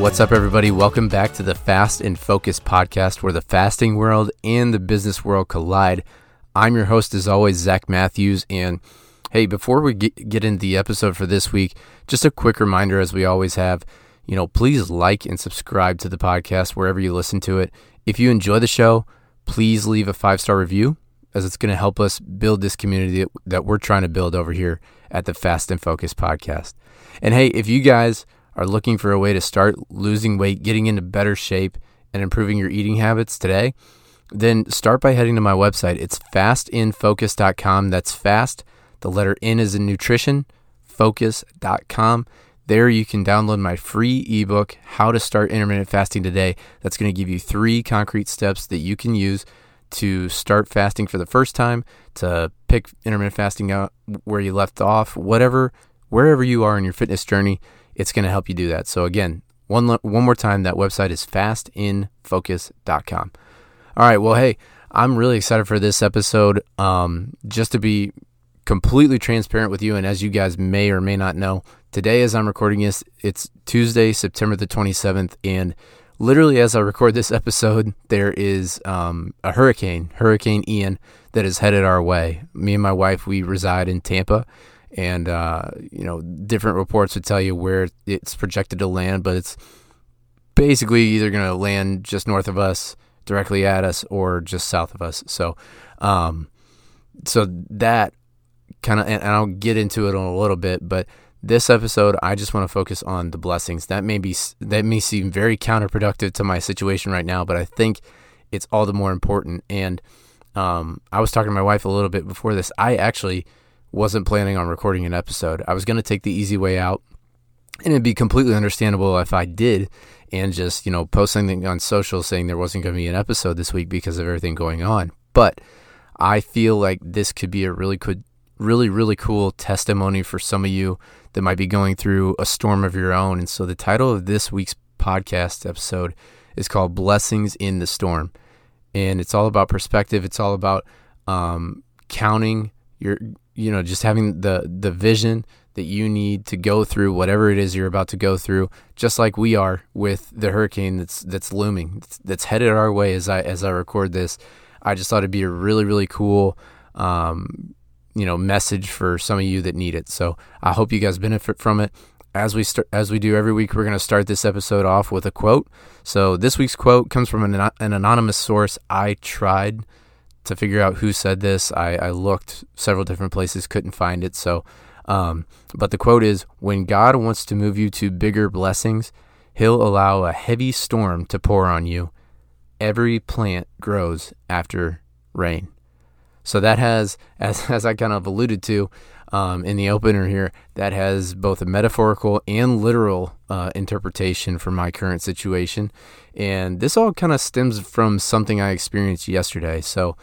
What's up, everybody? Welcome back to the Fast and Focus podcast, where the fasting world and the business world collide. I'm your host, as always, Zach Matthews. And hey, before we get, get into the episode for this week, just a quick reminder, as we always have, you know, please like and subscribe to the podcast wherever you listen to it. If you enjoy the show, please leave a five star review, as it's going to help us build this community that, we're trying to build over here at the Fast and Focus podcast. And hey, if you guys are looking for a way to start losing weight, getting into better shape, and improving your eating habits today, then start by heading to my website. It's fastnfocus.com. That's fast. The letter N is in nutrition, focus.com. There you can download my free ebook, How to Start Intermittent Fasting Today. That's going to give you three concrete steps that you can use to start fasting for the first time, to pick intermittent fasting out where you left off, whatever, wherever you are in your fitness journey it's going to help you do that. So again, one one more time, that website is fastnfocus.com. All right, well, hey, I'm really excited for this episode. Um, just to be completely transparent with you, and as you guys may or may not know, today as I'm recording this, it's Tuesday, September the 27th, and literally as I record this episode, there is um, a hurricane, Hurricane Ian, that is headed our way. Me and my wife, we reside in Tampa, and uh, you know different reports would tell you where it's projected to land, but it's basically either going to land just north of us, directly at us, or just south of us. So, um, so that kind of, and I'll get into it in a little bit, but this episode, I just want to focus on the blessings. That may be that may seem very counterproductive to my situation right now, but I think it's all the more important. And um, I was talking to my wife a little bit before this. I actually wasn't planning on recording an episode. I was going to take the easy way out, and it'd be completely understandable if I did and just, you know, post something on social saying there wasn't going to be an episode this week because of everything going on. But I feel like this could be a really good, really, really cool testimony for some of you that might be going through a storm of your own. And so the title of this week's podcast episode is called Blessings in the Storm. And it's all about perspective. It's all about um, counting your you know just having the the vision that you need to go through whatever it is you're about to go through just like we are with the hurricane that's that's looming that's, headed our way as I as I record this. I just thought it'd be a really really cool um, you know message for some of you that need it. So I hope you guys benefit from it. As we start as we do every week we're going to start this episode off with a quote. So this week's quote comes from an, an anonymous source. I tried to figure out who said this. I, I looked several different places, couldn't find it. So, um, but the quote is When God wants to move you to bigger blessings, He'll allow a heavy storm to pour on you. Every plant grows after rain. So that has, as, as I kind of alluded to um, in the opener here, that has both a metaphorical and literal uh, interpretation for my current situation. And this all kind of stems from something I experienced yesterday. So,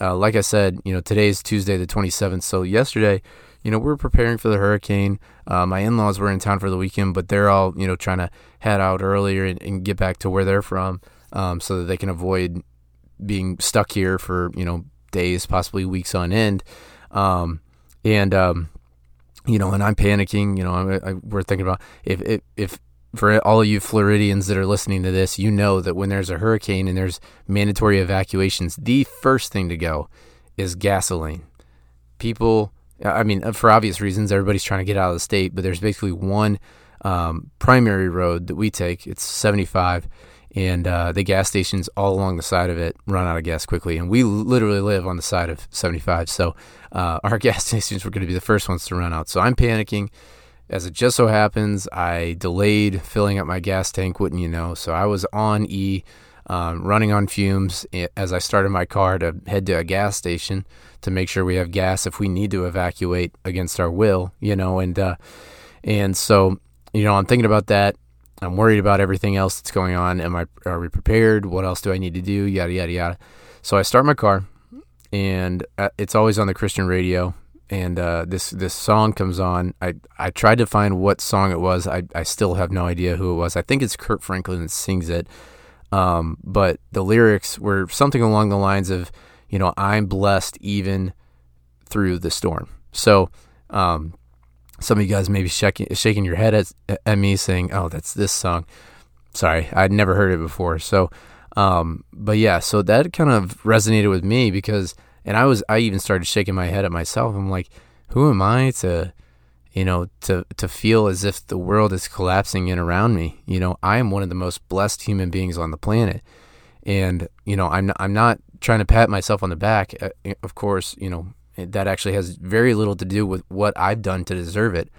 uh, like I said, you know, today is Tuesday, the 27th. So, yesterday, you know, we are preparing for the hurricane. Uh, my in laws were in town for the weekend, but they're all, you know, trying to head out earlier and, and get back to where they're from um, so that they can avoid being stuck here for, you know, days, possibly weeks on end. Um, and, um, you know, and I'm panicking, you know, I, I, we're thinking about if, if, if for all of you Floridians that are listening to this, you know that when there's a hurricane and there's mandatory evacuations, the first thing to go is gasoline. People, I mean, for obvious reasons, everybody's trying to get out of the state, but there's basically one um, primary road that we take. It's 75, and uh, the gas stations all along the side of it run out of gas quickly. And we literally live on the side of 75, so uh, our gas stations were going to be the first ones to run out. So I'm panicking. As it just so happens, I delayed filling up my gas tank, wouldn't you know? So I was on E, um, running on fumes as I started my car to head to a gas station to make sure we have gas if we need to evacuate against our will, you know. And uh, and so you know, I'm thinking about that. I'm worried about everything else that's going on. Am I are we prepared? What else do I need to do? Yada yada yada. So I start my car, and uh, it's always on the Christian radio. And uh, this this song comes on. I, I tried to find what song it was. I, I still have no idea who it was. I think it's Kirk Franklin that sings it. Um, but the lyrics were something along the lines of, you know, I'm blessed even through the storm. So um, some of you guys may be shaking, shaking your head at, at me saying, oh, that's this song. Sorry, I'd never heard it before. So, um, but yeah, so that kind of resonated with me because, and I was, I even started shaking my head at myself. I'm like, who am I to, you know, to, to feel as if the world is collapsing in around me? You know, I am one of the most blessed human beings on the planet. And, you know, I'm, I'm not trying to pat myself on the back. Uh, of course, you know, that actually has very little to do with what I've done to deserve it.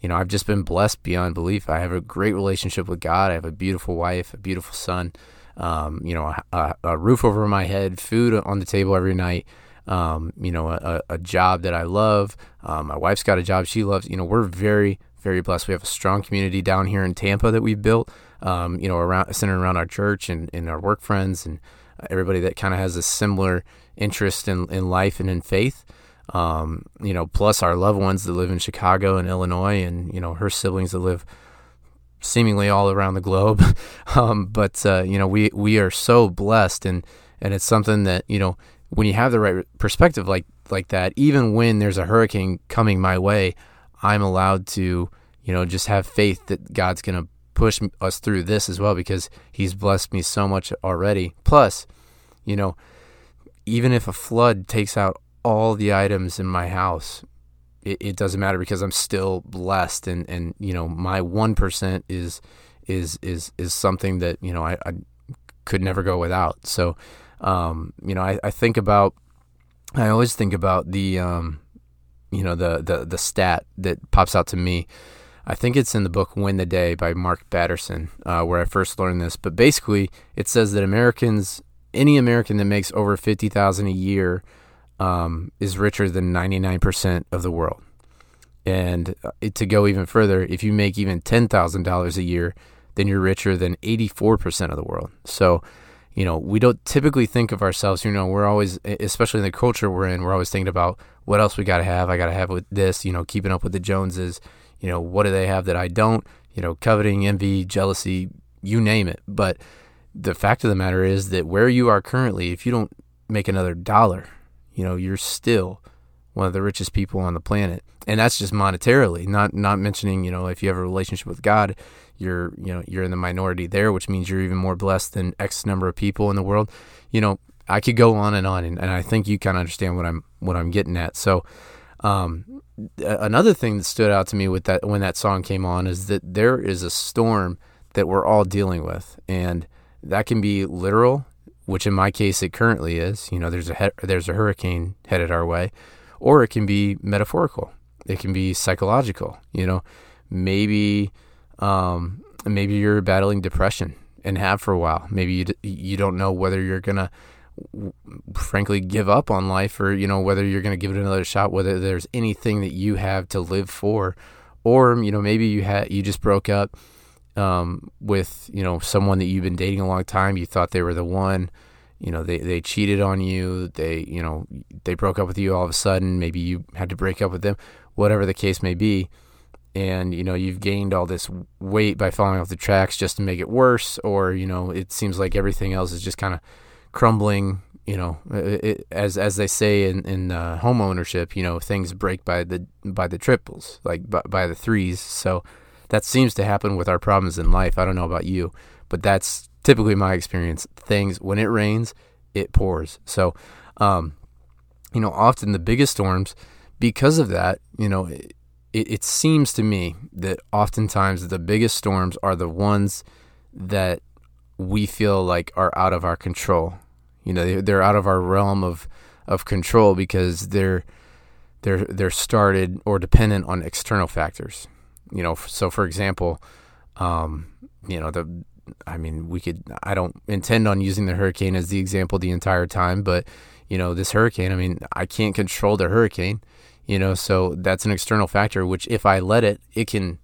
You know, I've just been blessed beyond belief. I have a great relationship with God. I have a beautiful wife, a beautiful son, um, you know, a, a, roof over my head, food on the table every night, um, you know, a, a, job that I love. Um, my wife's got a job she loves. You know, we're very, very blessed. We have a strong community down here in Tampa that we've built, um, you know, around centered around our church and, and our work friends and everybody that kind of has a similar interest in, in life and in faith um, you know, plus our loved ones that live in Chicago and Illinois, and you know her siblings that live seemingly all around the globe. um, but uh, you know, we we are so blessed, and and it's something that you know when you have the right perspective like like that, even when there's a hurricane coming my way, I'm allowed to you know just have faith that God's gonna push us through this as well because He's blessed me so much already. Plus, you know, even if a flood takes out all the items in my house, it, it doesn't matter because I'm still blessed, and and you know my one percent is is is is something that you know I, I could never go without. So, um, you know, I, I think about, I always think about the, um, you know, the, the, the stat that pops out to me. I think it's in the book Win the Day by Mark Batterson, uh, where I first learned this. But basically, it says that Americans, any American that makes over 50000 a year um, is richer than 99% of the world. And uh, to go even further, if you make even $10,000 a year, then you're richer than 84% of the world. So, you know, we don't typically think of ourselves, you know, we're always, especially in the culture we're in, we're always thinking about what else we got to have. I got to have with this, you know, keeping up with the Joneses, you know, what do they have that I don't, you know, coveting, envy, jealousy, you name it. But the fact of the matter is that where you are currently, if you don't make another dollar, you know, you're still one of the richest people on the planet. And that's just monetarily, not not mentioning, you know, if you have a relationship with God, you're, you know, you're in the minority there, which means you're even more blessed than X number of people in the world. You know, I could go on and on and, and I think you kind of understand what I'm what I'm getting at. So um, another thing that stood out to me with that when that song came on is that there is a storm that we're all dealing with and that can be literal which in my case it currently is. You know, there's a he- there's a hurricane headed our way, or it can be metaphorical. It can be psychological. You know, maybe um, maybe you're battling depression and have for a while. Maybe you d- you don't know whether you're gonna frankly give up on life or you know whether you're going to give it another shot whether there's anything that you have to live for or you know maybe you had you just broke up um, with you know someone that you've been dating a long time. You thought they were the one. You know they they cheated on you. They you know they broke up with you all of a sudden. Maybe you had to break up with them. Whatever the case may be, and you know you've gained all this weight by falling off the tracks just to make it worse. Or you know it seems like everything else is just kind of crumbling. You know, it, as as they say in in uh, home ownership, you know things break by the by the triples, like by, by the threes. So that seems to happen with our problems in life. I don't know about you, but that's typically my experience. Things when it rains, it pours. So, um, you know, often the biggest storms, because of that, you know, it, it it seems to me that oftentimes the biggest storms are the ones that we feel like are out of our control. You know, they're out of our realm of of control because they're they're they're started or dependent on external factors you know, so for example, um, you know, the, I mean, we could, I don't intend on using the hurricane as the example the entire time, but, you know, this hurricane, I mean, I can't control the hurricane, you know, so that's an external factor, which if I let it, it can,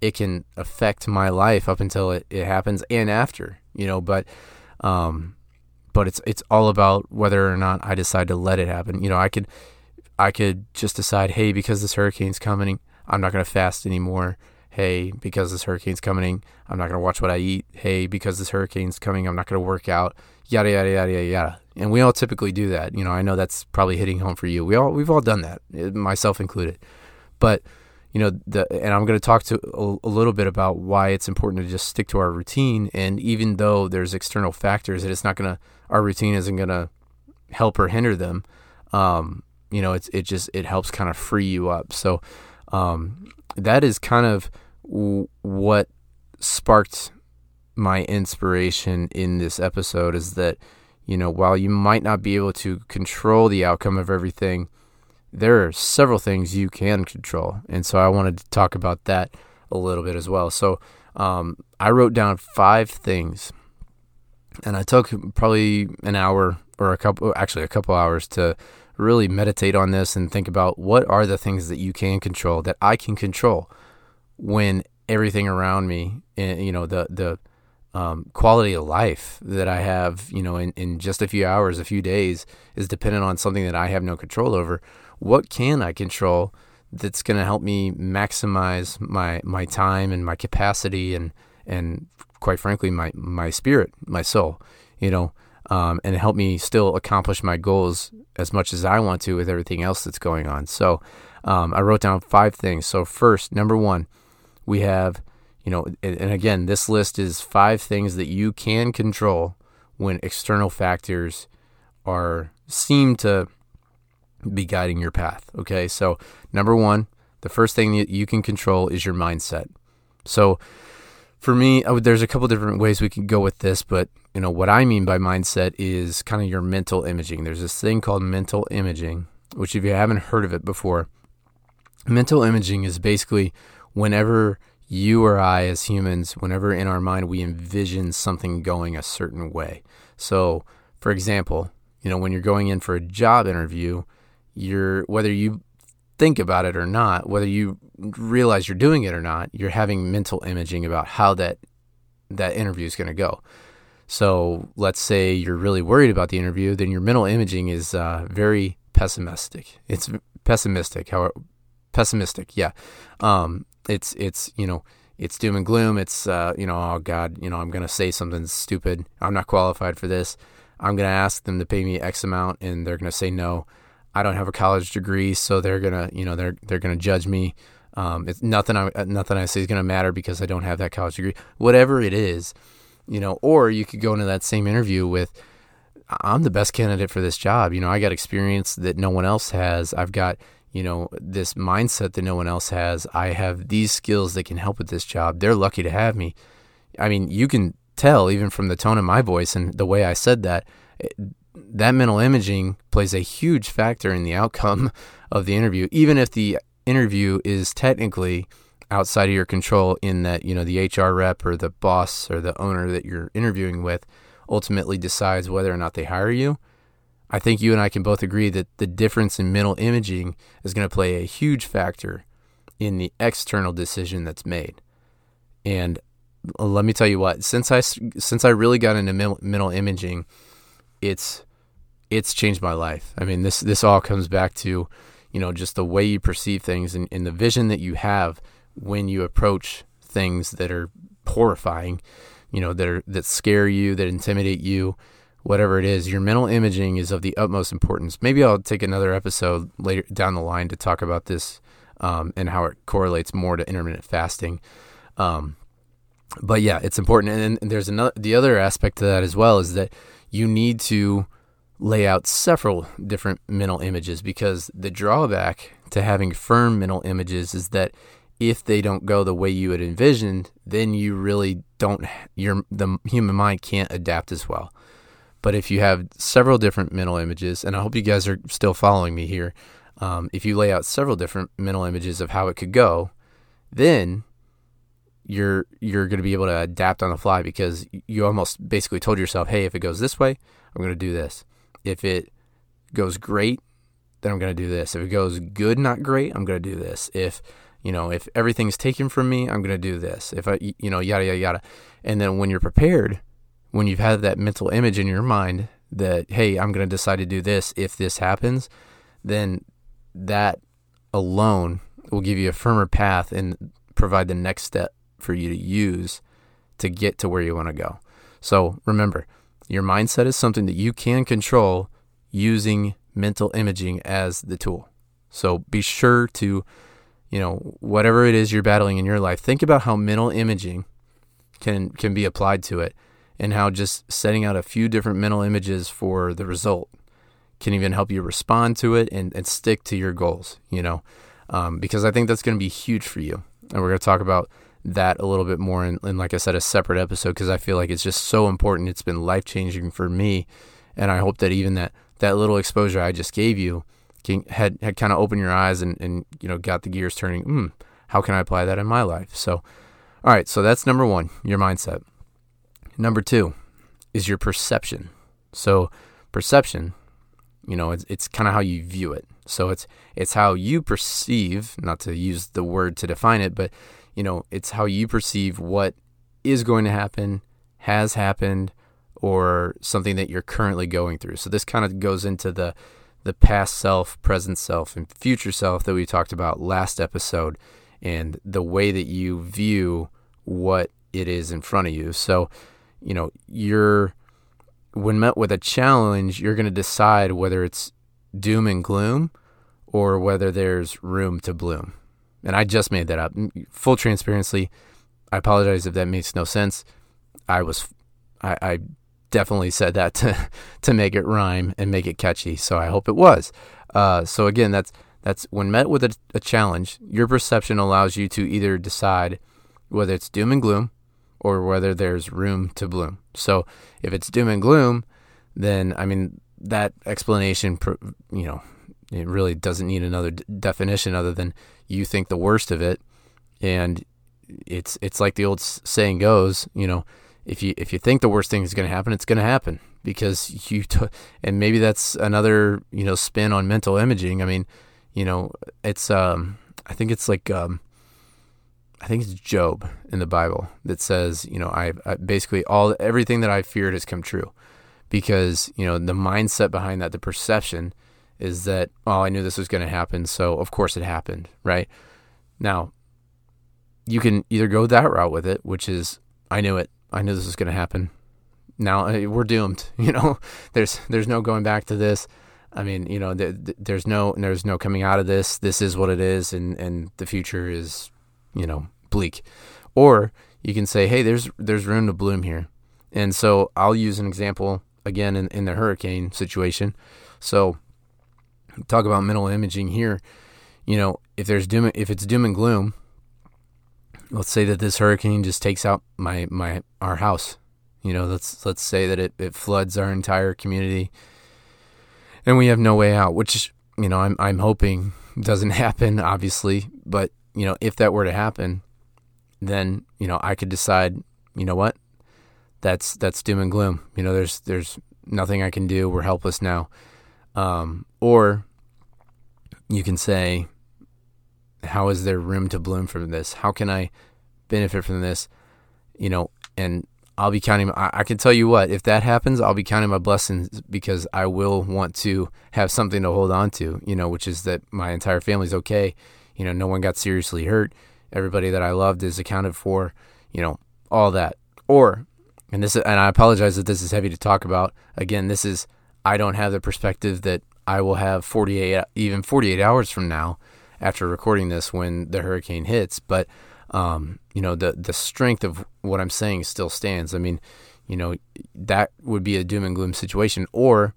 it can affect my life up until it, it happens and after, you know, but, um, but it's it's all about whether or not I decide to let it happen. You know, I could I could just decide, hey, because this hurricane's coming, I'm not going to fast anymore. Hey, because this hurricane's coming, I'm not going to watch what I eat. Hey, because this hurricane's coming, I'm not going to work out. Yada yada yada yada yada. And we all typically do that. You know, I know that's probably hitting home for you. We all we've all done that, eh, myself included. But you know, the and I'm going to talk to a, a little bit about why it's important to just stick to our routine. And even though there's external factors that it's not going to, our routine isn't going to help or hinder them. Um, you know, it's it just it helps kind of free you up. So um, that is kind of w- what sparked my inspiration in this episode is that you know while you might not be able to control the outcome of everything there are several things you can control. And so i wanted to talk about that a little bit as well. So um, i wrote down five things and i took probably an hour or a couple actually a couple hours to really meditate on this and think about what are the things that you can control that I can control when everything around me, eh, you know, the the um, quality of life that I have, you know, in, in just a few hours, a few days, is dependent on something that I have no control over. What can I control that's going to help me maximize my my time and my capacity and and quite frankly my my spirit, my soul, you know, um, and help me still accomplish my goals as much as I want to with everything else that's going on. So um, I wrote down five things. So first, number one, we have, you know, and again, this list is five things that you can control when external factors are seem to be guiding your path. Okay, so number one, the first thing that you can control is your mindset. So for me, would, there's a couple different ways we can go with this, but you know what I mean by mindset is kind of your mental imaging. There's this thing called mental imaging, which if you haven't heard of it before, mental imaging is basically whenever you or I as humans, whenever in our mind we envision something going a certain way. So, for example, you know, when you're going in for a job interview, you're whether you think about it or not, whether you realize you're doing it or not, you're having mental imaging about how that that interview is going to go. So let's say you're really worried about the interview, then your mental imaging is uh, very pessimistic. It's pessimistic. How pessimistic? Yeah. Um, it's it's you know it's doom and gloom. It's uh, you know oh God, you know I'm going to say something stupid. I'm not qualified for this. I'm going to ask them to pay me X amount, and they're going to say no. I don't have a college degree, so they're gonna, you know, they're they're gonna judge me. Um, it's nothing. I nothing I say is gonna matter because I don't have that college degree. Whatever it is, you know. Or you could go into that same interview with, I'm the best candidate for this job. You know, I got experience that no one else has. I've got, you know, this mindset that no one else has. I have these skills that can help with this job. They're lucky to have me. I mean, you can tell even from the tone of my voice and the way I said that that mental imaging plays a huge factor in the outcome of the interview, even if the interview is technically outside of your control in that, you know, the HR rep or the boss or the owner that you're interviewing with ultimately decides whether or not they hire you. I think you and I can both agree that the difference in mental imaging is going to play a huge factor in the external decision that's made. And let me tell you what, since I since I really got into mental imaging, it's it's changed my life. I mean, this this all comes back to, you know, just the way you perceive things and, and the vision that you have when you approach things that are horrifying, you know, that are that scare you, that intimidate you, whatever it is. Your mental imaging is of the utmost importance. Maybe I'll take another episode later down the line to talk about this um, and how it correlates more to intermittent fasting. Um, but yeah, it's important. And, there's another the other aspect to that as well is that you need to lay out several different mental images because the drawback to having firm mental images is that if they don't go the way you had envisioned, then you really don't your the human mind can't adapt as well. But if you have several different mental images, and I hope you guys are still following me here, um, if you lay out several different mental images of how it could go, then you're you're going to be able to adapt on the fly because you almost basically told yourself, "Hey, if it goes this way, I'm going to do this. If it goes great, then I'm going to do this. If it goes good, not great, I'm going to do this. If you know, if everything's taken from me, I'm going to do this. If I, you know, yada yada yada. And then when you're prepared, when you've had that mental image in your mind that, hey, I'm going to decide to do this if this happens, then that alone will give you a firmer path and provide the next step for you to use to get to where you want to go. So remember, your mindset is something that you can control using mental imaging as the tool. So be sure to, you know, whatever it is you're battling in your life, think about how mental imaging can can be applied to it and how just setting out a few different mental images for the result can even help you respond to it and, and stick to your goals, you know, um, because I think that's going to be huge for you. And we're going to talk about that a little bit more in, in like I said, a separate episode because I feel like it's just so important. It's been life changing for me. And I hope that even that, that little exposure I just gave you can, had, had kind of opened your eyes and, and, you know, got the gears turning. Mm, how can I apply that in my life? So, all right. So that's number one, your mindset. Number two is your perception. So perception, you know, it's, it's kind of how you view it. So it's it's how you perceive, not to use the word to define it, but you know, it's how you perceive what is going to happen, has happened, or something that you're currently going through. So this kind of goes into the the past self, present self, and future self that we talked about last episode, and the way that you view what it is in front of you. So you know, you're when met with a challenge, you're going to decide whether it's doom and gloom or whether there's room to bloom. And I just made that up. Full transparency, I apologize if that makes no sense. I was, I, I definitely said that to to make it rhyme and make it catchy. So I hope it was. Uh, so again, that's that's when met with a, a challenge, your perception allows you to either decide whether it's doom and gloom or whether there's room to bloom. So if it's doom and gloom, then I mean that explanation, you know, it really doesn't need another d- definition other than you think the worst of it, and it's it's like the old saying goes, you know, if you if you think the worst thing is going to happen, it's going to happen because you t- and maybe that's another you know spin on mental imaging. I mean, you know, it's um I think it's like um I think it's Job in the Bible that says, you know, I, I, basically all everything that I feared has come true, because you know the mindset behind that, the perception, is that oh I knew this was going to happen, so of course it happened, right? Now, you can either go that route with it, which is I knew it, I knew this was going to happen. Now eh, we're doomed, you know. There's there's no going back to this. I mean, you know, there's no there's no coming out of this. This is what it is, and and the future is you know, bleak. Or you can say, hey, there's there's room to bloom here. And so I'll use an example again in, in the hurricane situation. So talk about mental imaging here. You know, if there's doom if it's doom and gloom, let's say that this hurricane just takes out my my our house. You know, let's let's say that it, it floods our entire community and we have no way out, which you know, I'm I'm hoping doesn't happen, obviously, but you know, if that were to happen, then, you know, I could decide, you know what? That's that's doom and gloom. You know, there's there's nothing I can do. We're helpless now. Um, or you can say, how is there room to bloom from this? How can I benefit from this? You know, and I'll be counting. I, I, can tell you what, if that happens, I'll be counting my blessings because I will want to have something to hold on to. You know, which is that my entire family's okay you know, no one got seriously hurt. Everybody that I loved is accounted for. You know, all that. Or, and this, and I apologize that this is heavy to talk about. Again, this is I don't have the perspective that I will have 48, even 48 hours from now, after recording this when the hurricane hits. But um, you know, the the strength of what I'm saying still stands. I mean, you know, that would be a doom and gloom situation. Or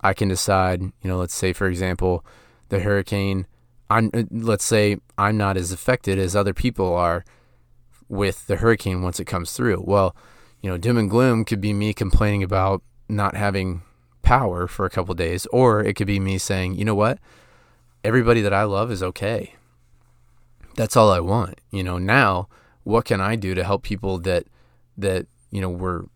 I can decide, you know, let's say for example, the hurricane I'm uh, let's say I'm not as affected as other people are with the hurricane once it comes through. Well, you know, doom and gloom could be me complaining about not having power for a couple days, or it could be me saying, you know what, everybody that I love is okay. That's all I want. You know, now what can I do to help people that that you know were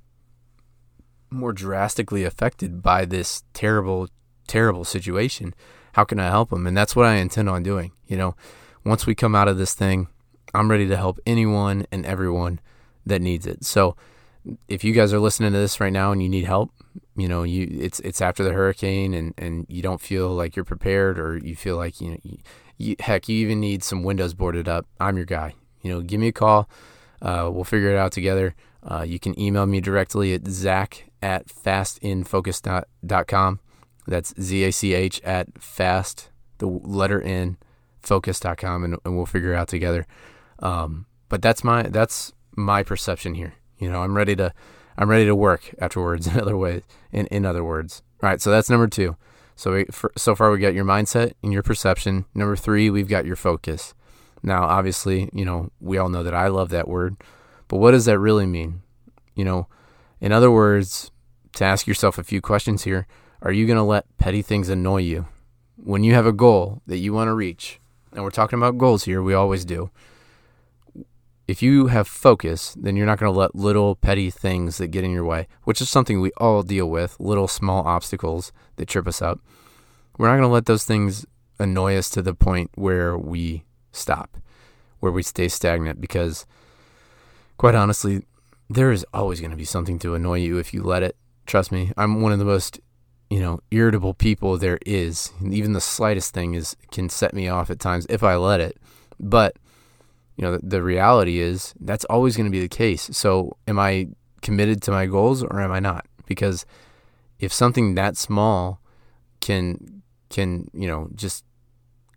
more drastically affected by this terrible, terrible situation? How can I help them? And that's what I intend on doing. You know, once we come out of this thing, I'm ready to help anyone and everyone that needs it. So if you guys are listening to this right now and you need help, you know you it's it's after the hurricane and and you don't feel like you're prepared or you feel like you know you, you, heck you even need some windows boarded up i'm your guy you know give me a call uh, we'll figure it out together uh, you can email me directly at zach at fastnfocus.com that's z-a-c-h at fast the letter in focus.com and, and we'll figure out together um, but that's my that's my perception here you know i'm ready to I'm ready to work afterwards. In other ways, in in other words, all right. So that's number two. So we, for, so far we got your mindset and your perception. Number three, we've got your focus. Now, obviously, you know we all know that I love that word, but what does that really mean? You know, in other words, to ask yourself a few questions here: Are you going to let petty things annoy you when you have a goal that you want to reach? And we're talking about goals here. We always do if you have focus, then you're not going to let little petty things that get in your way, which is something we all deal with, little small obstacles that trip us up. We're not going to let those things annoy us to the point where we stop, where we stay stagnant, because quite honestly, there is always going to be something to annoy you if you let it. Trust me, I'm one of the most, you know, irritable people there is. even the slightest thing is can set me off at times if I let it. But you know, the, the reality is that's always going to be the case. So, am I committed to my goals or am I not? Because if something that small can can you know just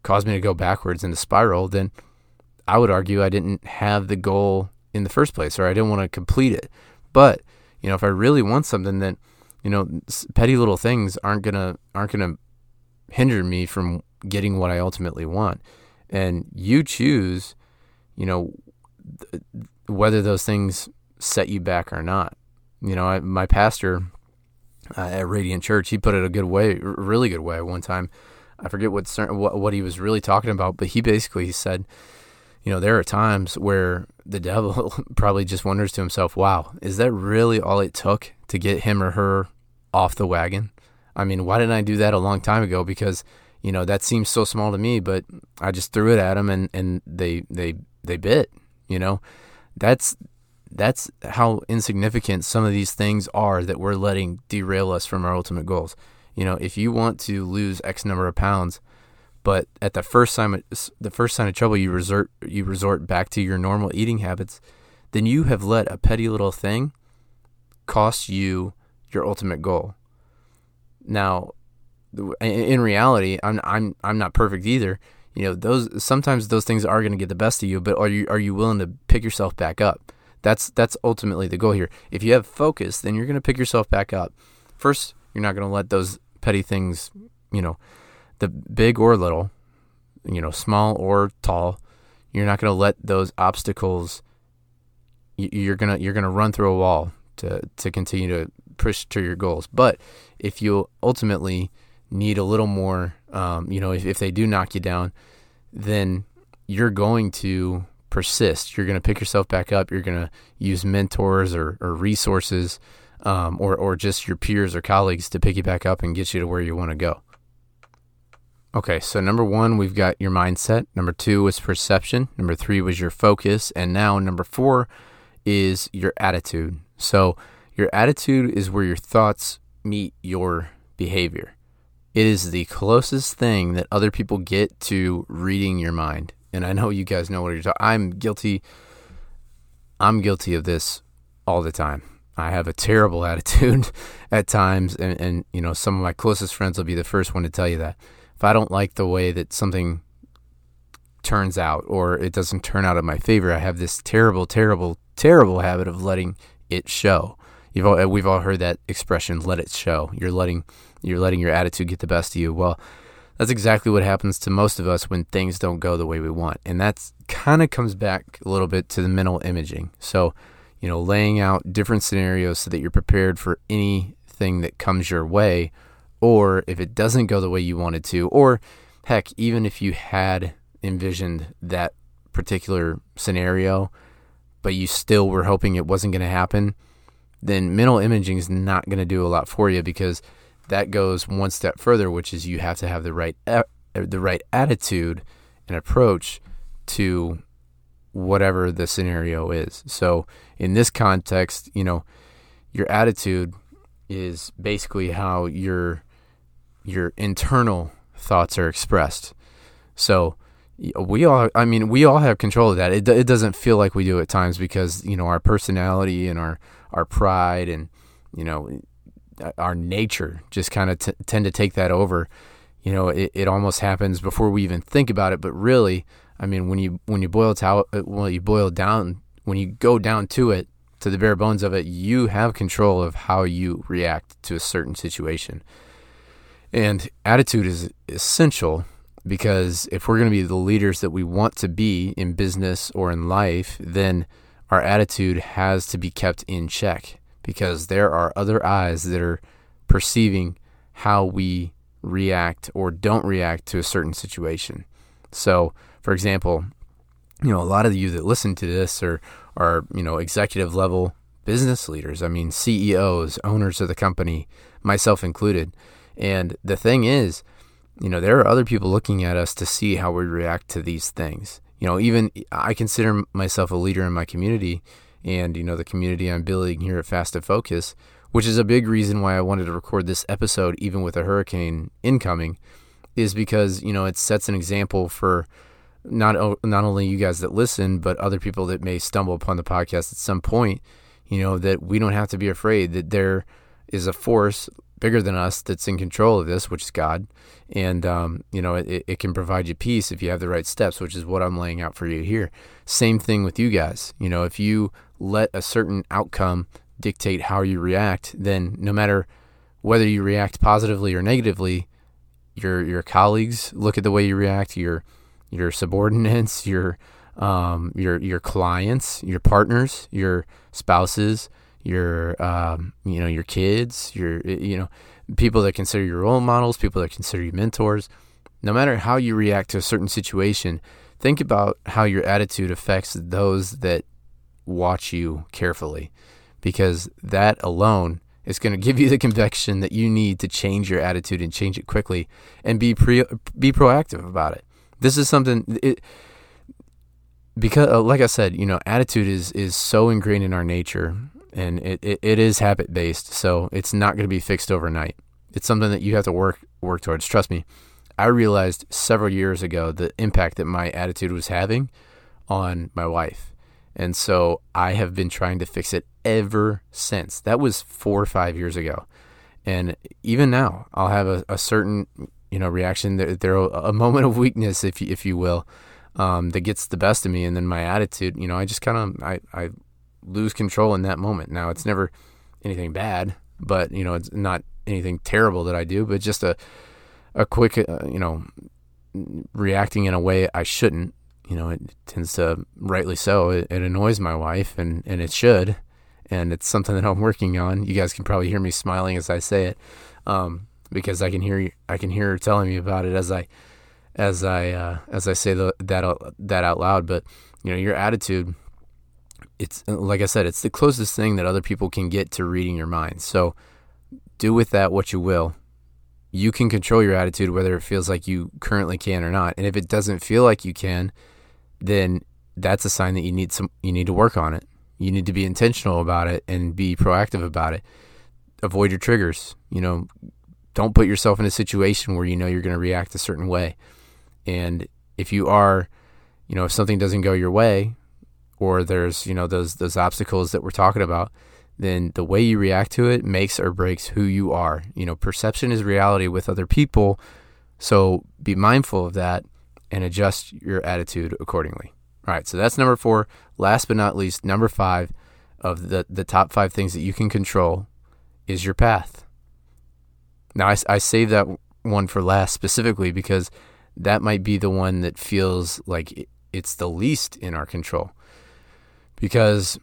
cause me to go backwards in the spiral, then I would argue I didn't have the goal in the first place, or I didn't want to complete it. But you know, if I really want something, then you know, petty little things aren't gonna aren't gonna hinder me from getting what I ultimately want. And you choose you know, th- whether those things set you back or not. You know, I, my pastor uh, at Radiant Church, he put it a good way, really good way. One time, I forget what, what what he was really talking about, but he basically said, you know, there are times where the devil probably just wonders to himself, "Wow, is that really all it took to get him or her off the wagon?" I mean, why didn't I do that a long time ago? Because you know that seems so small to me, but I just threw it at them, and and they they they bit. You know, that's that's how insignificant some of these things are that we're letting derail us from our ultimate goals. You know, if you want to lose X number of pounds, but at the first sign the first sign of trouble you resort you resort back to your normal eating habits, then you have let a petty little thing cost you your ultimate goal. Now, in reality, I'm I'm I'm not perfect either. You know those sometimes those things are going to get the best of you but are you are you willing to pick yourself back up? That's that's ultimately the goal here. If you have focus then you're going to pick yourself back up. First you're not going to let those petty things you know the big or little you know small or tall you're not going to let those obstacles you're going to you're going to run through a wall to to continue to push to your goals but if you ultimately need a little more um, you know, if, if they do knock you down, then you're going to persist. You're going to pick yourself back up. You're going to use mentors or, or resources um, or, or just your peers or colleagues to pick you back up and get you to where you want to go. Okay, so number one, we've got your mindset. Number two was perception. Number three was your focus. And now number four is your attitude. So your attitude is where your thoughts meet your behavior. It is the closest thing that other people get to reading your mind. And I know you guys know what you're talking. I'm guilty. I'm guilty of this all the time. I have a terrible attitude at times, and, and you know some of my closest friends will be the first one to tell you that. If I don't like the way that something turns out, or it doesn't turn out in my favor, I have this terrible, terrible, terrible habit of letting it show. You've all, we've all heard that expression, "Let it show." You're letting you're letting your attitude get the best of you. Well, that's exactly what happens to most of us when things don't go the way we want. And that's kind of comes back a little bit to the mental imaging. So, you know, laying out different scenarios so that you're prepared for anything that comes your way, or if it doesn't go the way you wanted to, or heck, even if you had envisioned that particular scenario, but you still were hoping it wasn't going to happen, then mental imaging is not going to do a lot for you because that goes one step further, which is you have to have the right er, the right attitude and approach to whatever the scenario is. So in this context, you know, your attitude is basically how your your internal thoughts are expressed. So we all I mean we all have control of that. It it doesn't feel like we do at times because, you know, our personality and our our pride and you know our nature just kind of t- tend to take that over. You know, it, it almost happens before we even think about it, but really, I mean, when you when you boil it out, well, you boil down when you go down to it, to the bare bones of it, you have control of how you react to a certain situation. And attitude is essential because if we're going to be the leaders that we want to be in business or in life, then our attitude has to be kept in check because there are other eyes that are perceiving how we react or don't react to a certain situation. So, for example, you know, a lot of you that listen to this are are, you know, executive level business leaders. I mean, CEOs, owners of the company, myself included. And the thing is, you know, there are other people looking at us to see how we react to these things. You know, even I consider myself a leader in my community and, you know, the community I'm building here at Fast and Focus, which is a big reason why I wanted to record this episode, even with a hurricane incoming, is because, you know, it sets an example for not not only you guys that listen, but other people that may stumble upon the podcast at some point. You know that we don't have to be afraid that there is a force bigger than us that's in control of this, which is God, and um, you know it, it can provide you peace if you have the right steps, which is what I'm laying out for you here. Same thing with you guys. You know, if you let a certain outcome dictate how you react, then no matter whether you react positively or negatively, your your colleagues look at the way you react. Your your subordinates, your um, your your clients, your partners, your spouses, your um, you know your kids, your you know people that consider you role models, people that consider you mentors. No matter how you react to a certain situation, think about how your attitude affects those that watch you carefully, because that alone is going to give you the conviction that you need to change your attitude and change it quickly, and be pre- be proactive about it. This is something it because uh, like I said, you know, attitude is is so ingrained in our nature and it, it, it is habit based, so it's not going to be fixed overnight. It's something that you have to work work towards. Trust me. I realized several years ago the impact that my attitude was having on my wife. And so I have been trying to fix it ever since. That was four or five years ago. And even now, I'll have a, a certain you know reaction. There, there a moment of weakness, if you, if you will, um, that gets the best of me, and then my attitude. You know, I just kind of I, I lose control in that moment. Now it's never anything bad, but you know it's not anything terrible that I do, but just a a quick uh, you know reacting in a way I shouldn't. You know, it tends to rightly so. It, it annoys my wife, and and it should and it's something that I'm working on. You guys can probably hear me smiling as I say it. Um, because I can hear I can hear her telling me about it as I as I uh, as I say the, that that out loud. But you know, your attitude. It's uh, like I said, it's the closest thing that other people can get to reading your mind. So do with that what you will. You can control your attitude whether it feels like you currently can or not. And if it doesn't feel like you can, then that's a sign that you need some you need to work on it. You need to be intentional about it and be proactive about it. Avoid your triggers. You know, don't put yourself in a situation where you know you're going to react a certain way. And if you are, you know, if something doesn't go your way, or there's you know those those obstacles that we're talking about, then the way you react to it makes or breaks who you are. You know, perception is reality with other people, so be mindful of that and adjust your attitude accordingly. All right, so that's number four. Last but not least, number five of the the top five things that you can control is your path. Now, I, I save that one for last specifically because that might be the one that feels like it's the least in our control. Because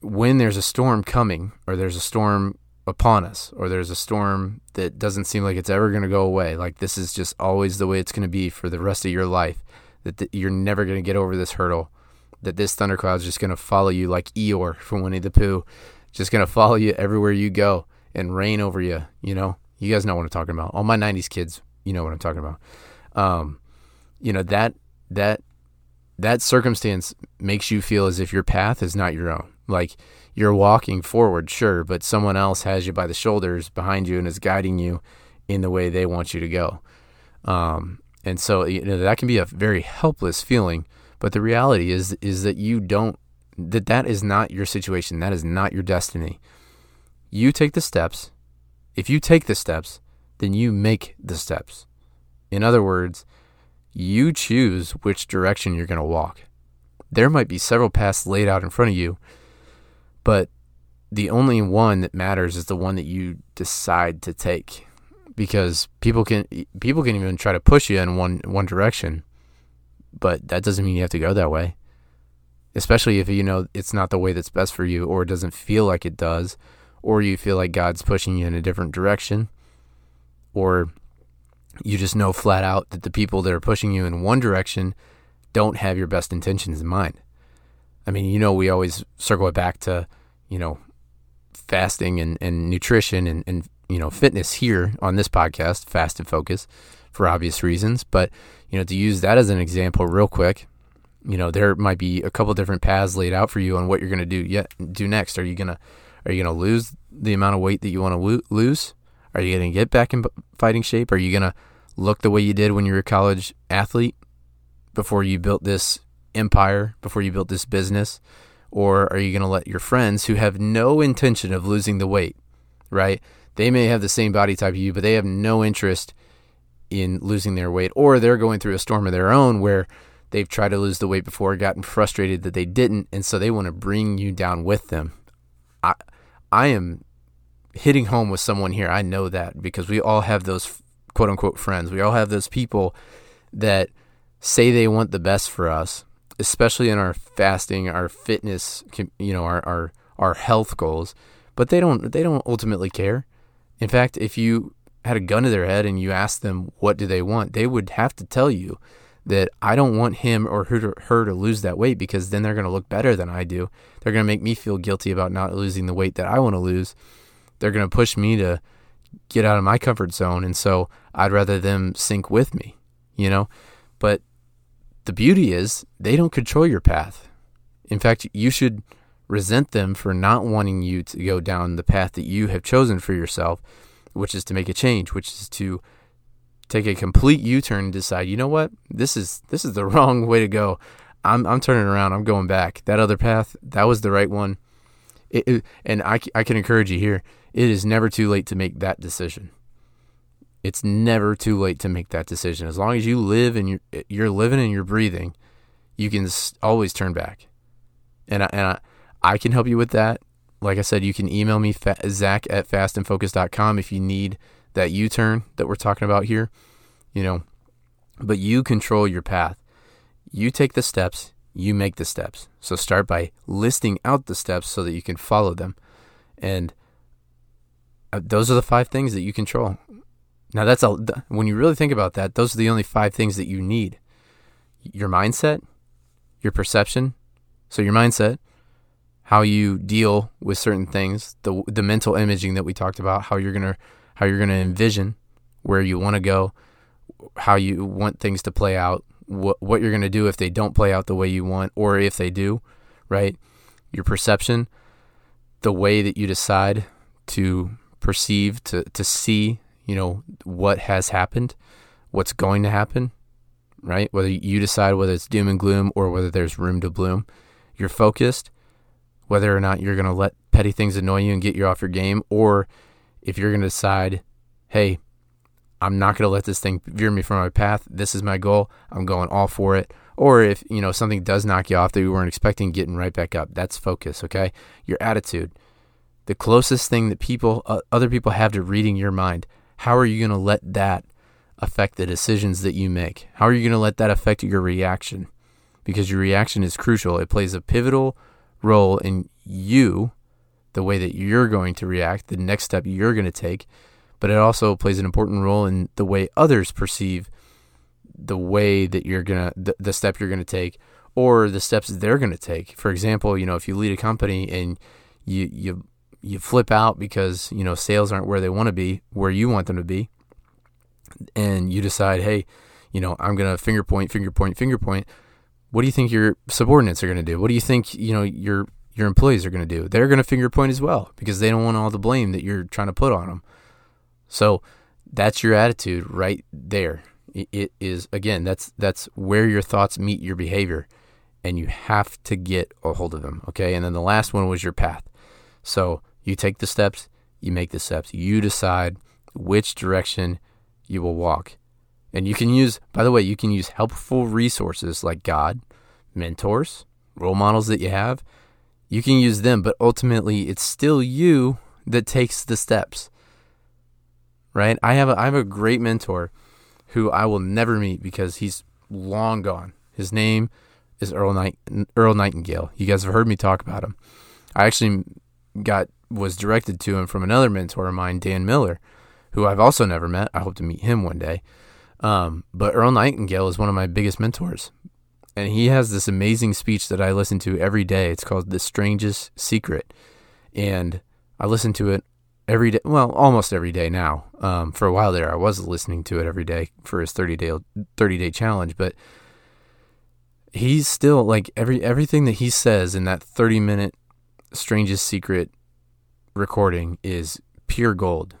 when there's a storm coming, or there's a storm upon us, or there's a storm that doesn't seem like it's ever going to go away, like this is just always the way it's going to be for the rest of your life, that th- you're never going to get over this hurdle, that this thundercloud is just going to follow you like Eeyore from Winnie the Pooh, just going to follow you everywhere you go and rain over you, you know? You guys know what I'm talking about. All my '90s kids, you know what I'm talking about. Um, you know that that that circumstance makes you feel as if your path is not your own. Like you're walking forward, sure, but someone else has you by the shoulders behind you and is guiding you in the way they want you to go. Um, and so you know, that can be a very helpless feeling. But the reality is is that you don't that that is not your situation. That is not your destiny. You take the steps. If you take the steps, then you make the steps. In other words, you choose which direction you're going to walk. There might be several paths laid out in front of you, but the only one that matters is the one that you decide to take because people can people can even try to push you in one one direction but that doesn't mean you have to go that way especially if you know it's not the way that's best for you or it doesn't feel like it does or you feel like God's pushing you in a different direction or you just know flat out that the people that are pushing you in one direction don't have your best intentions in mind. I mean, you know, we always circle it back to, you know, fasting and, and nutrition and, and, you know, fitness here on this podcast, Fast and Focus, for obvious reasons. But, you know, to use that as an example real quick, you know, there might be a couple different paths laid out for you on what you're going to do yet do next. Are you going to, are you going to lose the amount of weight that you want to lo- lose? Are you going to get back in fighting shape? Are you going to look the way you did when you were a college athlete before you built this empire, before you built this business? Or are you going to let your friends who have no intention of losing the weight, right? They may have the same body type as you, but they have no interest in losing their weight, or they're going through a storm of their own where they've tried to lose the weight before, gotten frustrated that they didn't, and so they want to bring you down with them. I, I am hitting home with someone here. I know that because we all have those quote unquote friends. We all have those people that say they want the best for us, especially in our fasting, our fitness, you know, our our our health goals, but they don't they don't ultimately care. In fact, if you had a gun to their head and you asked them what do they want, they would have to tell you that I don't want him or her to, her to lose that weight because then they're going to look better than I do. They're going to make me feel guilty about not losing the weight that I want to lose they're going to push me to get out of my comfort zone. And so I'd rather them sink with me, you know? But the beauty is they don't control your path. In fact, you should resent them for not wanting you to go down the path that you have chosen for yourself, which is to make a change, which is to take a complete U-turn and decide, you know what? This is this is the wrong way to go. I'm I'm turning around. I'm going back. That other path, that was the right one. It, it, and I, I can encourage you here it is never too late to make that decision. It's never too late to make that decision. As long as you live and you're, you're living and you're breathing, you can always turn back. And I, and I, I can help you with that. Like I said, you can email me, Zach at fastnfocus.com if you need that U turn that we're talking about here. You know, but you control your path. You take the steps, you make the steps. So start by listing out the steps so that you can follow them. And uh, those are the five things that you control. Now that's a when you really think about that, those are the only five things that you need. Your mindset, your perception, so your mindset, how you deal with certain things, the the mental imaging that we talked about, how you're going to how you're going to envision where you want to go, how you want things to play out, what what you're going to do if they don't play out the way you want or if they do, right? Your perception, the way that you decide to perceive, to, to see, you know, what has happened, what's going to happen, right? Whether you decide whether it's doom and gloom or whether there's room to bloom. You're focused, whether or not you're going to let petty things annoy you and get you off your game, or if you're going to decide, hey, I'm not going to let this thing veer me from my path. This is my goal. I'm going all for it. Or if, you know, something does knock you off that you weren't expecting, getting right back up. That's focus, okay? Your attitude the closest thing that people uh, other people have to reading your mind how are you going to let that affect the decisions that you make how are you going to let that affect your reaction because your reaction is crucial it plays a pivotal role in you the way that you're going to react the next step you're going to take but it also plays an important role in the way others perceive the way that you're going to the, the step you're going to take or the steps they're going to take for example you know if you lead a company and you you you flip out because you know sales aren't where they want to be, where you want them to be, and you decide, hey, you know, I'm gonna finger point, finger point, finger point. What do you think your subordinates are gonna do? What do you think you know your your employees are going to do. They're going to finger point as well because they don't want all the blame that you're trying to put on them. So that's your attitude right there. It is again that's that's where your thoughts meet your behavior and you have to get a hold of them, okay? And then the last one was your path. So you take the steps, you make the steps. You decide which direction you will walk. And you can use, by the way, you can use helpful resources like God, mentors, role models that you have. You can use them, but ultimately it's still you that takes the steps. Right? I have a, I have a great mentor who I will never meet because he's long gone. His name is Earl Night Earl Nightingale. You guys have heard me talk about him. I actually got was directed to him from another mentor of mine, Dan Miller, who I've also never met. I hope to meet him one day. Um, but Earl Nightingale is one of my biggest mentors. And he has this amazing speech that I listen to every day. It's called The Strangest Secret. And I listen to it every day, well, almost every day now. Um, for a while there, I was listening to it every day for his 30 day, 30 day challenge. But he's still like every everything that he says in that 30 minute strangest secret recording is pure gold